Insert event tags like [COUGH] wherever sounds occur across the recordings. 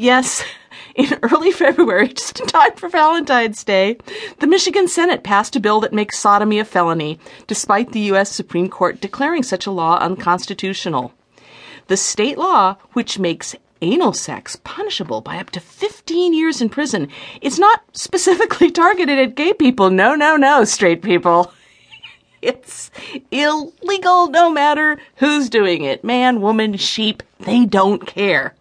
Yes, in early February, just in time for Valentine's Day, the Michigan Senate passed a bill that makes sodomy a felony, despite the U.S. Supreme Court declaring such a law unconstitutional. The state law, which makes anal sex punishable by up to 15 years in prison, is not specifically [LAUGHS] targeted at gay people. No, no, no, straight people. [LAUGHS] It's illegal no matter who's doing it man, woman, sheep, they don't care.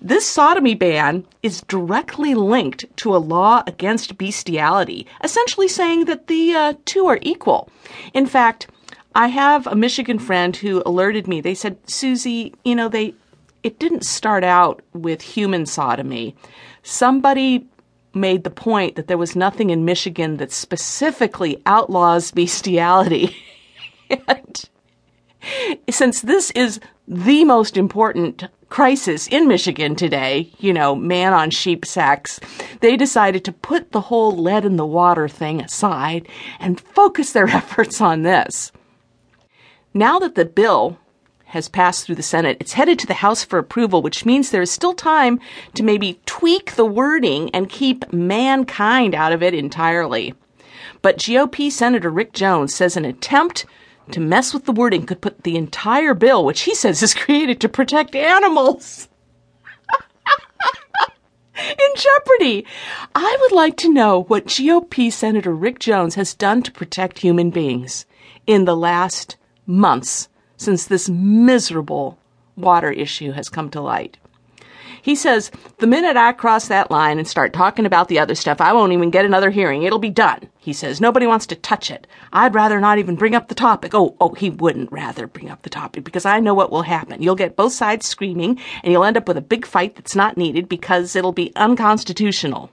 This sodomy ban is directly linked to a law against bestiality, essentially saying that the uh, two are equal. In fact, I have a Michigan friend who alerted me. They said, Susie, you know, they it didn't start out with human sodomy. Somebody made the point that there was nothing in Michigan that specifically outlaws bestiality. [LAUGHS] and since this is the most important crisis in Michigan today, you know, man on sheep sex, they decided to put the whole lead in the water thing aside and focus their [LAUGHS] efforts on this. Now that the bill has passed through the Senate. It's headed to the House for approval, which means there is still time to maybe tweak the wording and keep mankind out of it entirely. But GOP Senator Rick Jones says an attempt to mess with the wording could put the entire bill, which he says is created to protect animals, [LAUGHS] in jeopardy. I would like to know what GOP Senator Rick Jones has done to protect human beings in the last months since this miserable water issue has come to light. He says, the minute I cross that line and start talking about the other stuff, I won't even get another hearing. It'll be done. He says, nobody wants to touch it. I'd rather not even bring up the topic. Oh, oh, he wouldn't rather bring up the topic because I know what will happen. You'll get both sides screaming and you'll end up with a big fight that's not needed because it'll be unconstitutional.